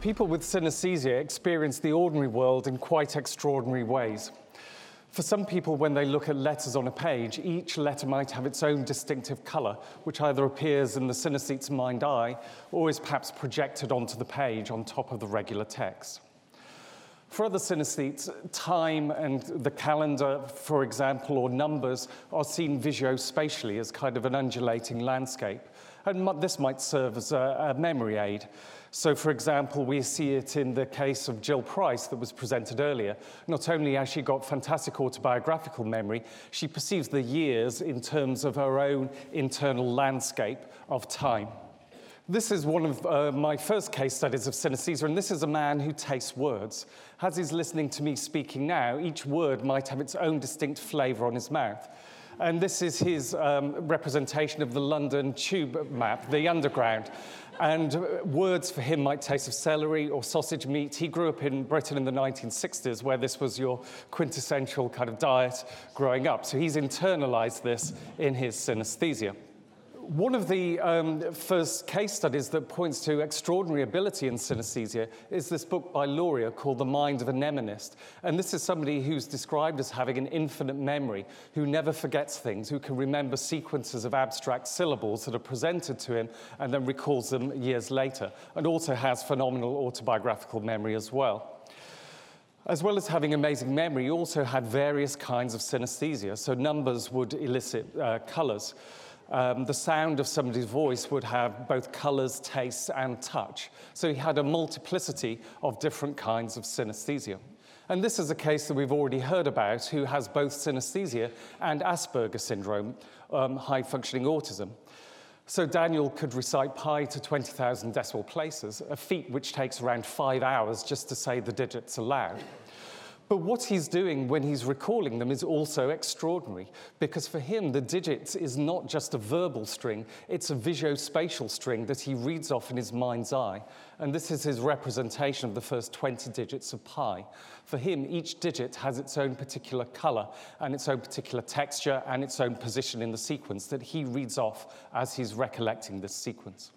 People with synesthesia experience the ordinary world in quite extraordinary ways. For some people, when they look at letters on a page, each letter might have its own distinctive colour, which either appears in the synesthete's mind eye or is perhaps projected onto the page on top of the regular text. For other synesthetes, time and the calendar, for example, or numbers are seen visuospatially as kind of an undulating landscape. And this might serve as a, a memory aid. So, for example, we see it in the case of Jill Price that was presented earlier. Not only has she got fantastic autobiographical memory, she perceives the years in terms of her own internal landscape of time. This is one of uh, my first case studies of synesthesia, and this is a man who tastes words. As he's listening to me speaking now, each word might have its own distinct flavour on his mouth. And this is his um, representation of the London tube map, the underground. And words for him might taste of celery or sausage meat. He grew up in Britain in the 1960s, where this was your quintessential kind of diet growing up. So he's internalized this in his synesthesia. One of the um, first case studies that points to extraordinary ability in synesthesia is this book by Luria called The Mind of a Mnemonist. And this is somebody who's described as having an infinite memory, who never forgets things, who can remember sequences of abstract syllables that are presented to him and then recalls them years later, and also has phenomenal autobiographical memory as well. As well as having amazing memory, he also had various kinds of synesthesia. So numbers would elicit uh, colors um, the sound of somebody's voice would have both colors, tastes, and touch. So he had a multiplicity of different kinds of synesthesia. And this is a case that we've already heard about who has both synesthesia and Asperger syndrome, um, high functioning autism. So Daniel could recite pi to 20,000 decimal places, a feat which takes around five hours just to say the digits aloud. But what he's doing when he's recalling them is also extraordinary, because for him, the digits is not just a verbal string, it's a visuospatial string that he reads off in his mind's eye. And this is his representation of the first 20 digits of pi. For him, each digit has its own particular color and its own particular texture and its own position in the sequence that he reads off as he's recollecting this sequence.